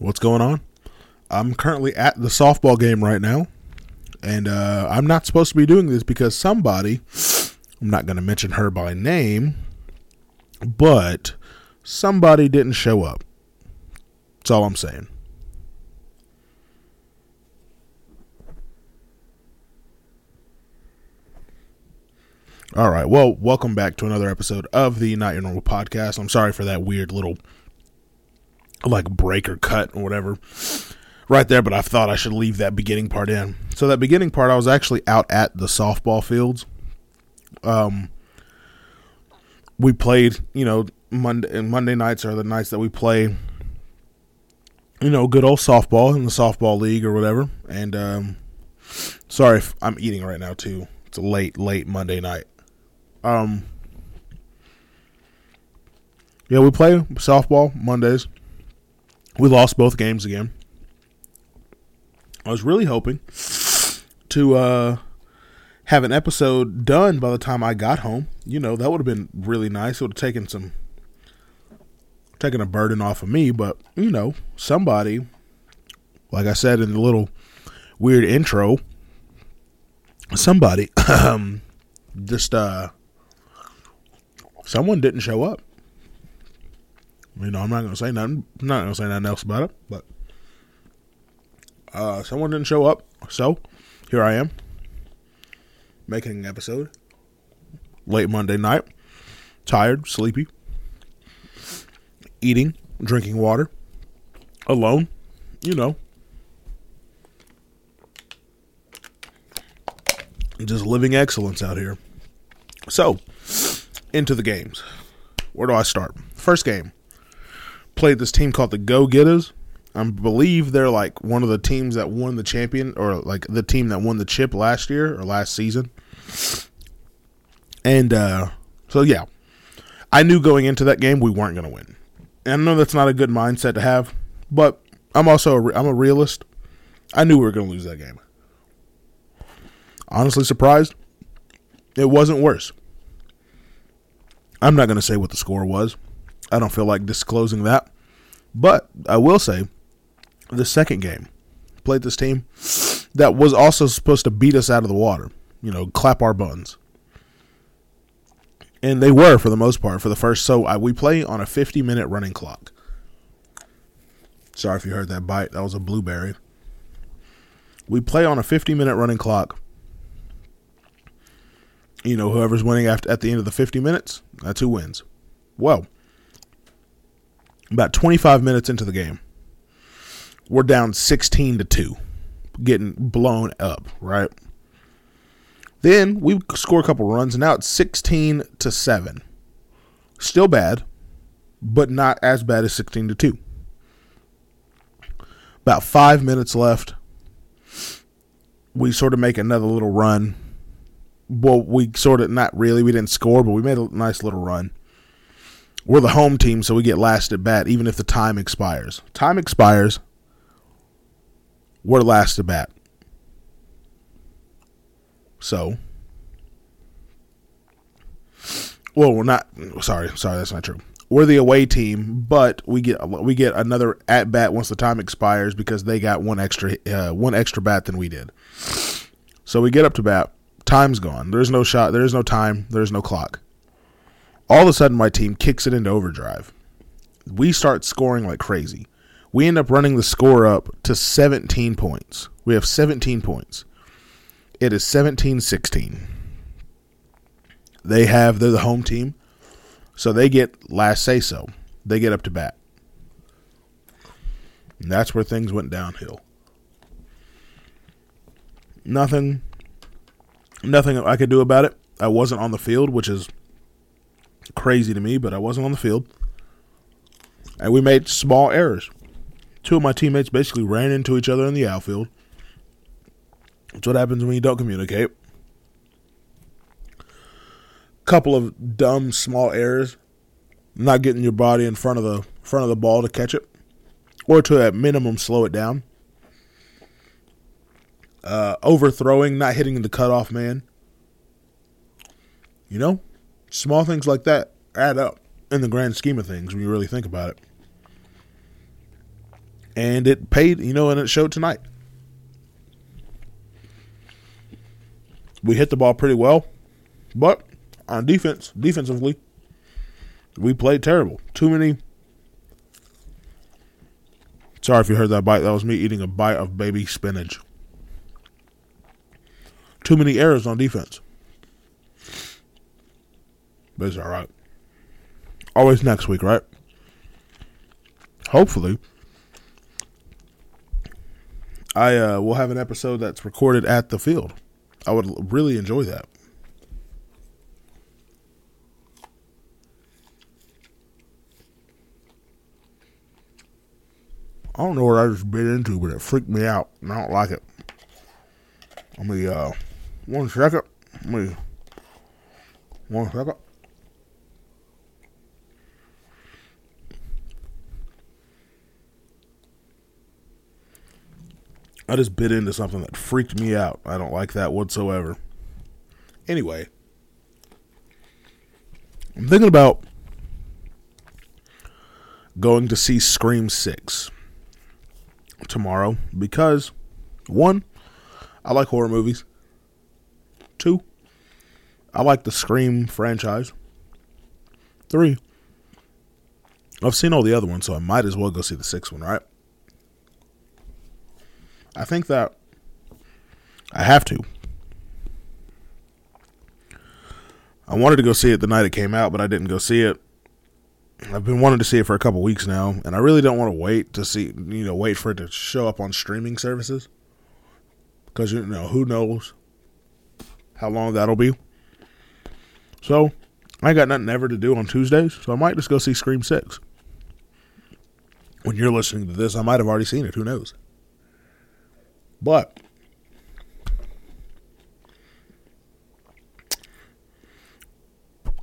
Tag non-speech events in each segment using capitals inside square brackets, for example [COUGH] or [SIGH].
What's going on? I'm currently at the softball game right now, and uh, I'm not supposed to be doing this because somebody, I'm not going to mention her by name, but somebody didn't show up. That's all I'm saying. All right. Well, welcome back to another episode of the Not Your Normal Podcast. I'm sorry for that weird little like break or cut or whatever right there, but I thought I should leave that beginning part in. So that beginning part, I was actually out at the softball fields. Um, we played, you know, Monday and Monday nights are the nights that we play, you know, good old softball in the softball league or whatever. And um, sorry if I'm eating right now too. It's a late, late Monday night. Um, yeah, we play softball Mondays. We lost both games again. I was really hoping to uh, have an episode done by the time I got home. You know, that would have been really nice. It would have taken some taken a burden off of me, but you know, somebody like I said in the little weird intro, somebody [CLEARS THROAT] um just uh someone didn't show up. You know, I'm not gonna say nothing. I'm not gonna say nothing else about it. But uh, someone didn't show up, so here I am making an episode late Monday night. Tired, sleepy, eating, drinking water, alone. You know, just living excellence out here. So, into the games. Where do I start? First game. Played this team called the Go Getters. I believe they're like one of the teams that won the champion or like the team that won the chip last year or last season. And uh so yeah. I knew going into that game we weren't going to win. And I know that's not a good mindset to have, but I'm also I'm a realist. I knew we were going to lose that game. Honestly surprised. It wasn't worse. I'm not going to say what the score was. I don't feel like disclosing that. But I will say the second game played this team that was also supposed to beat us out of the water, you know, clap our buns. And they were for the most part for the first. So I, we play on a 50 minute running clock. Sorry if you heard that bite. That was a blueberry. We play on a 50 minute running clock. You know, whoever's winning after at the end of the 50 minutes, that's who wins. Well, about 25 minutes into the game, we're down 16 to 2, getting blown up, right? Then we score a couple runs, and now it's 16 to 7. Still bad, but not as bad as 16 to 2. About five minutes left. We sort of make another little run. Well, we sort of, not really, we didn't score, but we made a nice little run. We're the home team, so we get last at bat, even if the time expires. Time expires, we're last at bat. So, well, we're not. Sorry, sorry, that's not true. We're the away team, but we get we get another at bat once the time expires because they got one extra uh, one extra bat than we did. So we get up to bat. Time's gone. There's no shot. There is no time. There's no clock. All of a sudden, my team kicks it into overdrive. We start scoring like crazy. We end up running the score up to 17 points. We have 17 points. It is 17 16. They have, they're the home team. So they get last say so. They get up to bat. And that's where things went downhill. Nothing, nothing I could do about it. I wasn't on the field, which is crazy to me, but I wasn't on the field. And we made small errors. Two of my teammates basically ran into each other in the outfield. That's what happens when you don't communicate. Couple of dumb small errors. Not getting your body in front of the front of the ball to catch it. Or to at minimum slow it down. Uh, overthrowing, not hitting the cutoff man. You know? Small things like that add up in the grand scheme of things when you really think about it. And it paid, you know, and it showed tonight. We hit the ball pretty well, but on defense, defensively, we played terrible. Too many. Sorry if you heard that bite. That was me eating a bite of baby spinach. Too many errors on defense. But it's all right. Always next week, right? Hopefully. I uh, will have an episode that's recorded at the field. I would really enjoy that. I don't know what I just bit into, but it freaked me out, and I don't like it. Let me, uh, one second. Let me, one second. I just bit into something that freaked me out. I don't like that whatsoever. Anyway, I'm thinking about going to see Scream 6 tomorrow because, one, I like horror movies. Two, I like the Scream franchise. Three, I've seen all the other ones, so I might as well go see the sixth one, right? I think that I have to. I wanted to go see it the night it came out, but I didn't go see it. I've been wanting to see it for a couple weeks now, and I really don't want to wait to see, you know, wait for it to show up on streaming services. Because, you know, who knows how long that'll be. So, I got nothing ever to do on Tuesdays, so I might just go see Scream 6. When you're listening to this, I might have already seen it. Who knows? But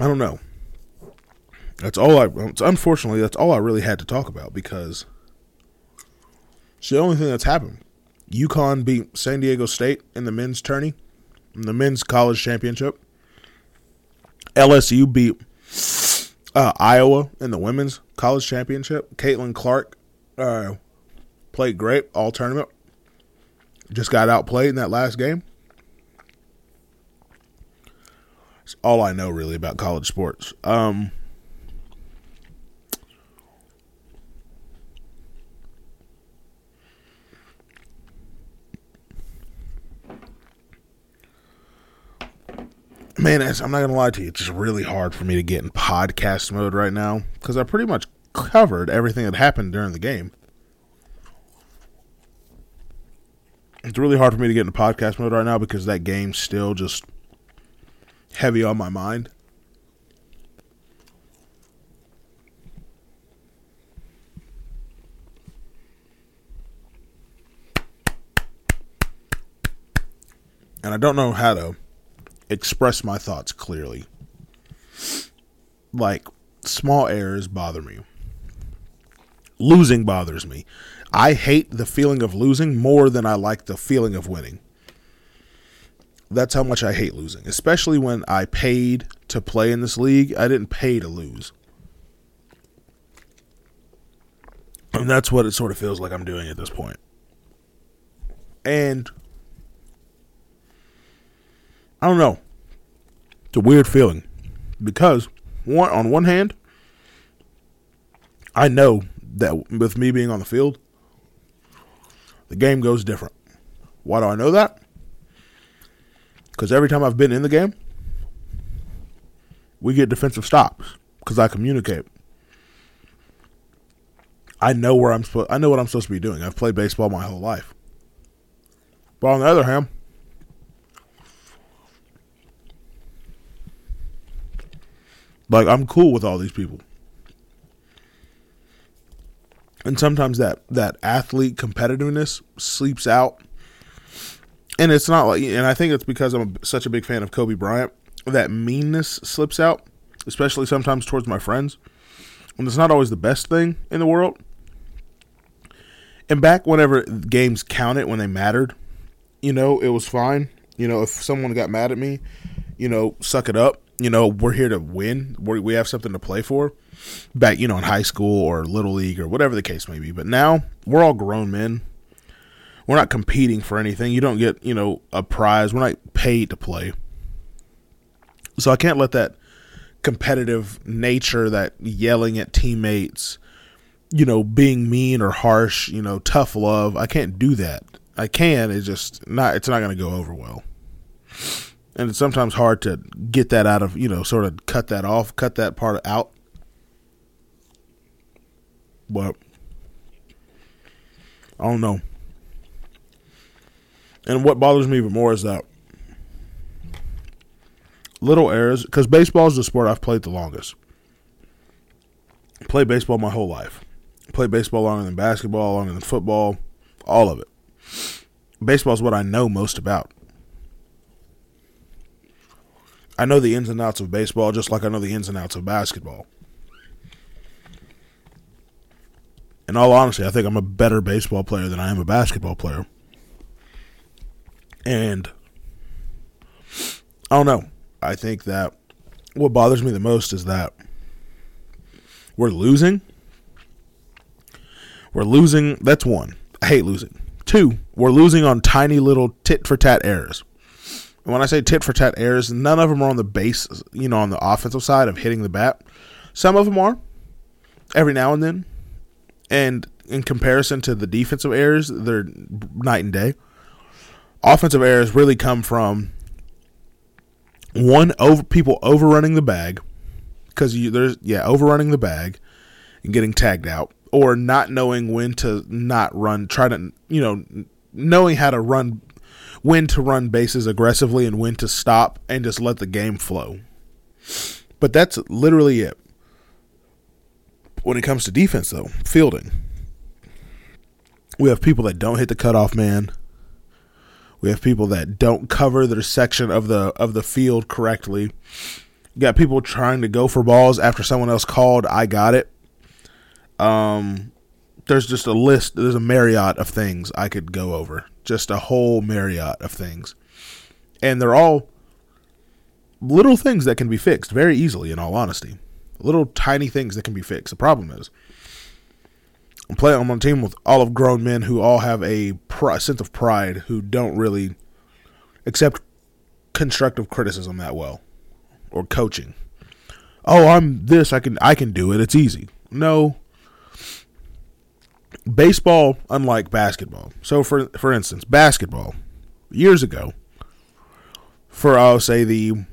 I don't know. That's all I. Unfortunately, that's all I really had to talk about because it's the only thing that's happened. UConn beat San Diego State in the men's tourney, in the men's college championship. LSU beat uh, Iowa in the women's college championship. Caitlin Clark uh, played great all tournament just got outplayed in that last game. It's all I know really about college sports. Um, man, I'm not gonna lie to you. It's just really hard for me to get in podcast mode right now because I pretty much covered everything that happened during the game. It's really hard for me to get into podcast mode right now because that game's still just heavy on my mind. And I don't know how to express my thoughts clearly. Like, small errors bother me. Losing bothers me. I hate the feeling of losing more than I like the feeling of winning. That's how much I hate losing, especially when I paid to play in this league. I didn't pay to lose. And that's what it sort of feels like I'm doing at this point. And I don't know. It's a weird feeling because one on one hand, I know that with me being on the field, the game goes different. Why do I know that? Because every time I've been in the game, we get defensive stops because I communicate. I know where I'm supposed. I know what I'm supposed to be doing. I've played baseball my whole life. But on the other hand, like I'm cool with all these people and sometimes that that athlete competitiveness sleeps out. And it's not like and i think it's because i'm such a big fan of kobe bryant that meanness slips out especially sometimes towards my friends. And it's not always the best thing in the world. And back whenever games counted when they mattered you know it was fine. You know if someone got mad at me you know suck it up. You know we're here to win. We're, we have something to play for back, you know, in high school or little league or whatever the case may be. But now we're all grown men. We're not competing for anything. You don't get, you know, a prize. We're not paid to play. So I can't let that competitive nature, that yelling at teammates, you know, being mean or harsh, you know, tough love. I can't do that. I can. It's just not. It's not going to go over well. And it's sometimes hard to get that out of you know, sort of cut that off, cut that part out. But I don't know. And what bothers me even more is that little errors, because baseball is the sport I've played the longest. Played baseball my whole life. Played baseball longer than basketball, longer than football, all of it. Baseball is what I know most about. I know the ins and outs of baseball just like I know the ins and outs of basketball. In all honesty, I think I'm a better baseball player than I am a basketball player. And I don't know. I think that what bothers me the most is that we're losing. We're losing. That's one. I hate losing. Two, we're losing on tiny little tit for tat errors. And when I say tit for tat errors, none of them are on the base, you know, on the offensive side of hitting the bat. Some of them are, every now and then. And in comparison to the defensive errors, they're night and day. Offensive errors really come from one over people overrunning the bag because you there's yeah overrunning the bag and getting tagged out or not knowing when to not run, try to you know knowing how to run, when to run bases aggressively and when to stop and just let the game flow. But that's literally it. When it comes to defense, though, fielding, we have people that don't hit the cutoff man. We have people that don't cover their section of the of the field correctly. You got people trying to go for balls after someone else called I got it. Um, there's just a list. There's a myriad of things I could go over. Just a whole myriad of things, and they're all little things that can be fixed very easily. In all honesty, little tiny things that can be fixed. The problem is, I'm playing. On a team with all of grown men who all have a pr- sense of pride, who don't really accept constructive criticism that well, or coaching. Oh, I'm this. I can. I can do it. It's easy. No, baseball, unlike basketball. So, for for instance, basketball years ago, for I'll say the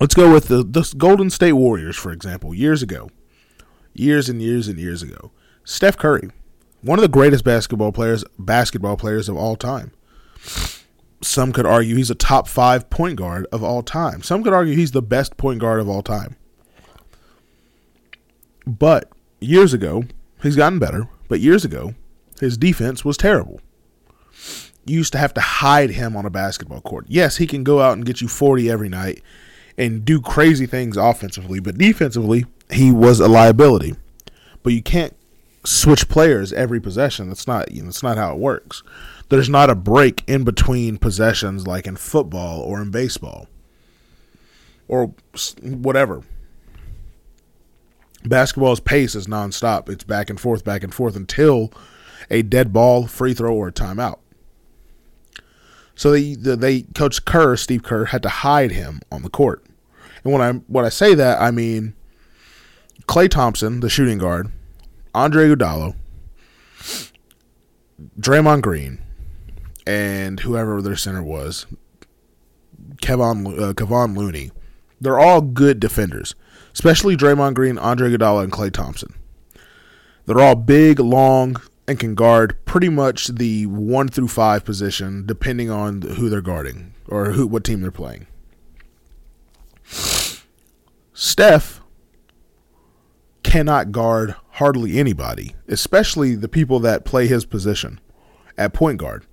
let's go with the the Golden State Warriors for example. Years ago, years and years and years ago, Steph Curry, one of the greatest basketball players basketball players of all time. Some could argue he's a top five point guard of all time. Some could argue he's the best point guard of all time. But years ago, he's gotten better, but years ago, his defense was terrible. You used to have to hide him on a basketball court. Yes, he can go out and get you 40 every night and do crazy things offensively, but defensively, he was a liability. But you can't switch players every possession. That's not you know, that's not how it works. There's not a break in between possessions like in football or in baseball or whatever basketball's pace is nonstop. It's back and forth, back and forth until a dead ball, free throw, or a timeout. So they, they Coach Kerr, Steve Kerr, had to hide him on the court. And when I when I say that, I mean Klay Thompson, the shooting guard, Andre Iguodala, Draymond Green, and whoever their center was, Kevon uh, Kevon Looney. They're all good defenders especially Draymond Green, Andre Iguodala, and Klay Thompson. They're all big, long, and can guard pretty much the one through five position, depending on who they're guarding or who what team they're playing. Steph cannot guard hardly anybody, especially the people that play his position at point guard.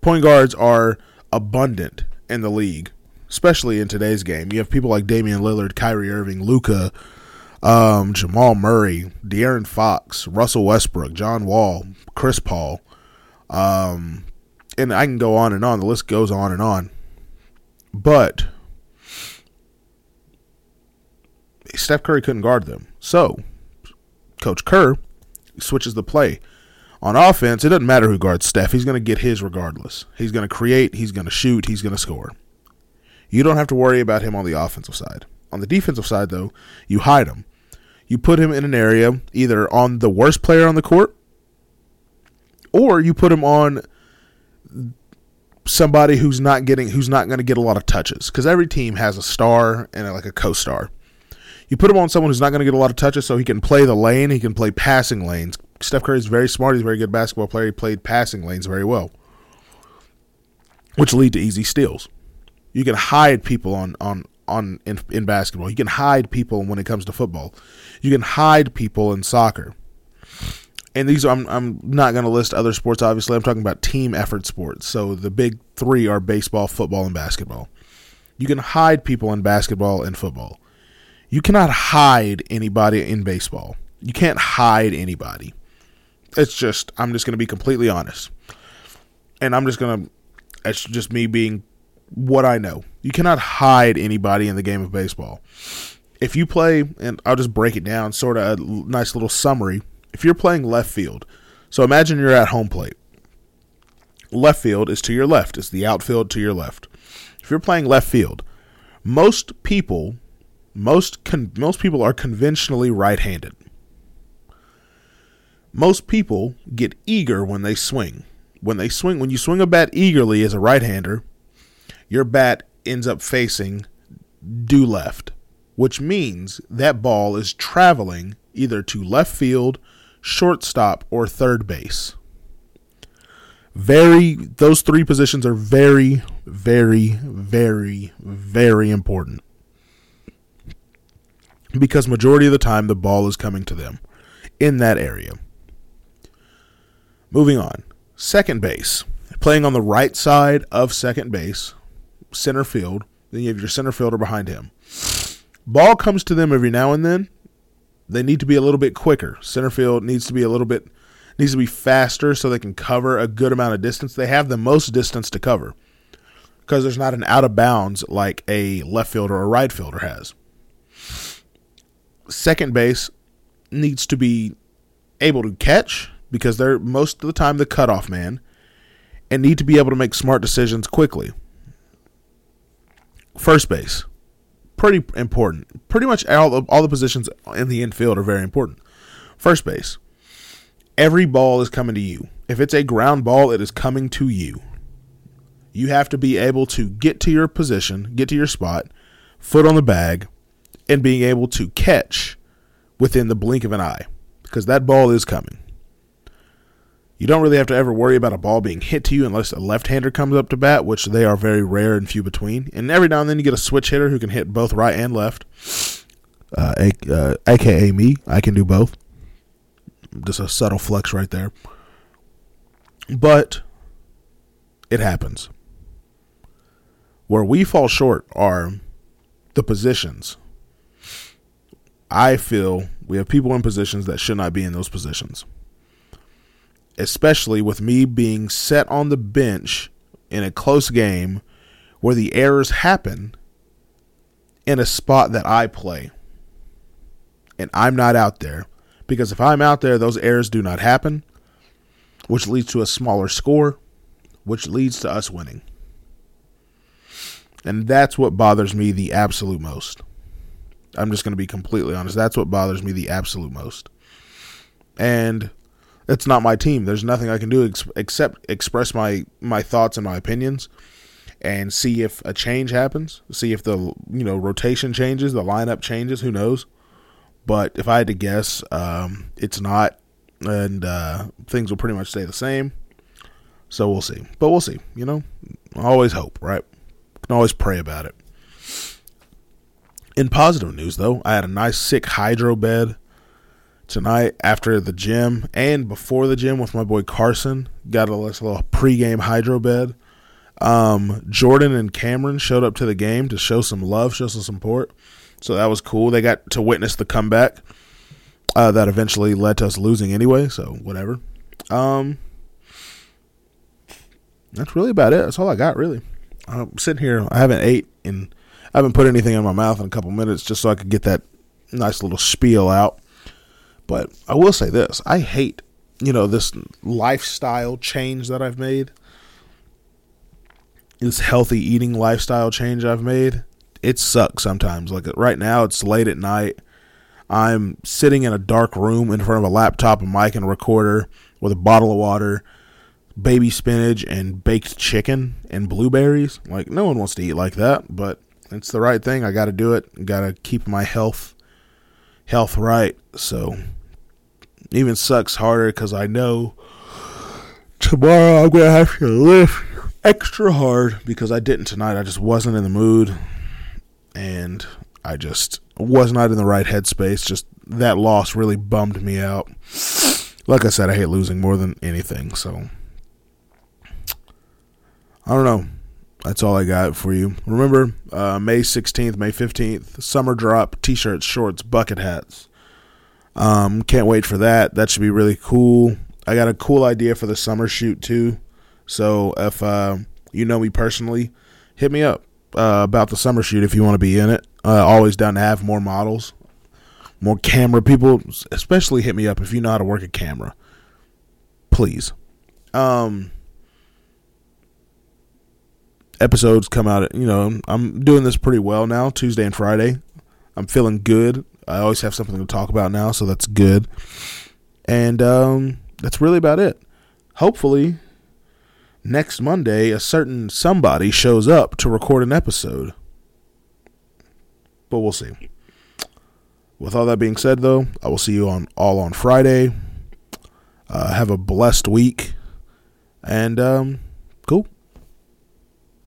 Point guards are abundant in the league especially in today's game. You have people like Damian Lillard, Kyrie Irving, Luka, um, Jamal Murray, De'Aaron Fox, Russell Westbrook, John Wall, Chris Paul, um, and I can go on and on. The list goes on and on. But Steph Curry couldn't guard them. So, Coach Kerr switches the play. On offense, it doesn't matter who guards Steph. He's going to get his regardless. He's going to create, he's going to shoot, he's going to score. You don't have to worry about him on the offensive side. On the defensive side, though, you hide him. You put him in an area either on the worst player on the court or you put him on somebody who's not getting who's not going to get a lot of touches because every team has a star and like a co-star. You put him on someone who's not going to get a lot of touches, so he can play the lane. He can play passing lanes. Steph Curry is very smart. He's a very good basketball player. He played passing lanes very well, which lead to easy steals. You can hide people on on on in, in basketball. You can hide people when it comes to football. You can hide people in soccer. And these I'm I'm not going to list other sports. Obviously, I'm talking about team effort sports. So the big three are baseball, football, and basketball. You can hide people in basketball and football. You cannot hide anybody in baseball. You can't hide anybody. It's just I'm just going to be completely honest. And I'm just going to it's just me being what I know. You cannot hide anybody in the game of baseball. If you play and I'll just break it down sort of a nice little summary. If you're playing left field. So imagine you're at home plate. Left field is to your left. It's the outfield to your left. If you're playing left field, most people most con- most people are conventionally right-handed. Most people get eager when they swing. When they swing, when you swing a bat eagerly as a right-hander, your bat ends up facing due left, which means that ball is traveling either to left field, shortstop, or third base. Very those three positions are very very very very important because majority of the time the ball is coming to them in that area. Moving on. Second base. Playing on the right side of second base, center field. Then you have your center fielder behind him. Ball comes to them every now and then. They need to be a little bit quicker. Center field needs to be a little bit needs to be faster so they can cover a good amount of distance. They have the most distance to cover because there's not an out of bounds like a left fielder or right fielder has second base needs to be able to catch because they're most of the time the cutoff man and need to be able to make smart decisions quickly. First base, pretty important. Pretty much all the, all the positions in the infield are very important. First base, every ball is coming to you. If it's a ground ball, it is coming to you. You have to be able to get to your position, get to your spot, foot on the bag, and being able to catch within the blink of an eye because that ball is coming. You don't really have to ever worry about a ball being hit to you unless a left-hander comes up to bat, which they are very rare and few between. And every now and then you get a switch hitter who can hit both right and left. Uh, a, uh, AKA me, I can do both. Just a subtle flex right there. But it happens. Where we fall short are the positions I feel we have people in positions that should not be in those positions. Especially with me being set on the bench in a close game where the errors happen in a spot that I play. And I'm not out there. Because if I'm out there, those errors do not happen, which leads to a smaller score, which leads to us winning. And that's what bothers me the absolute most. I'm just going to be completely honest. That's what bothers me the absolute most. And it's not my team. There's nothing I can do ex- except express my my thoughts and my opinions and see if a change happens, see if the you know rotation changes, the lineup changes, who knows. But if I had to guess, um, it's not and uh, things will pretty much stay the same. So we'll see. But we'll see, you know. Always hope, right? Can always pray about it. In positive news, though, I had a nice sick hydro bed tonight after the gym and before the gym with my boy Carson. Got a little pregame hydro bed. Um, Jordan and Cameron showed up to the game to show some love, show some support. So that was cool. They got to witness the comeback uh, that eventually led to us losing anyway. So whatever. Um, that's really about it. That's all I got, really. I'm sitting here. I haven't ate and I haven't put anything in my mouth in a couple minutes just so I could get that nice little spiel out. But I will say this I hate, you know, this lifestyle change that I've made, this healthy eating lifestyle change I've made. It sucks sometimes. Like right now, it's late at night. I'm sitting in a dark room in front of a laptop, a mic, and a recorder with a bottle of water, baby spinach, and baked chicken and blueberries. Like, no one wants to eat like that, but it's the right thing. I got to do it. Got to keep my health health right. So even sucks harder because I know tomorrow I'm gonna have to lift extra hard because I didn't tonight. I just wasn't in the mood, and I just was not in the right headspace. Just that loss really bummed me out. Like I said, I hate losing more than anything. So I don't know. That's all I got for you. Remember, uh, May 16th, May 15th, summer drop t shirts, shorts, bucket hats. Um, can't wait for that. That should be really cool. I got a cool idea for the summer shoot too. So if uh, you know me personally, hit me up uh, about the summer shoot if you want to be in it. Uh, always down to have more models, more camera people. Especially hit me up if you know how to work a camera. Please. Um, episodes come out. You know, I'm doing this pretty well now. Tuesday and Friday. I'm feeling good. I always have something to talk about now, so that's good. And um, that's really about it. Hopefully, next Monday, a certain somebody shows up to record an episode. But we'll see. With all that being said, though, I will see you on all on Friday. Uh, have a blessed week, and um, cool.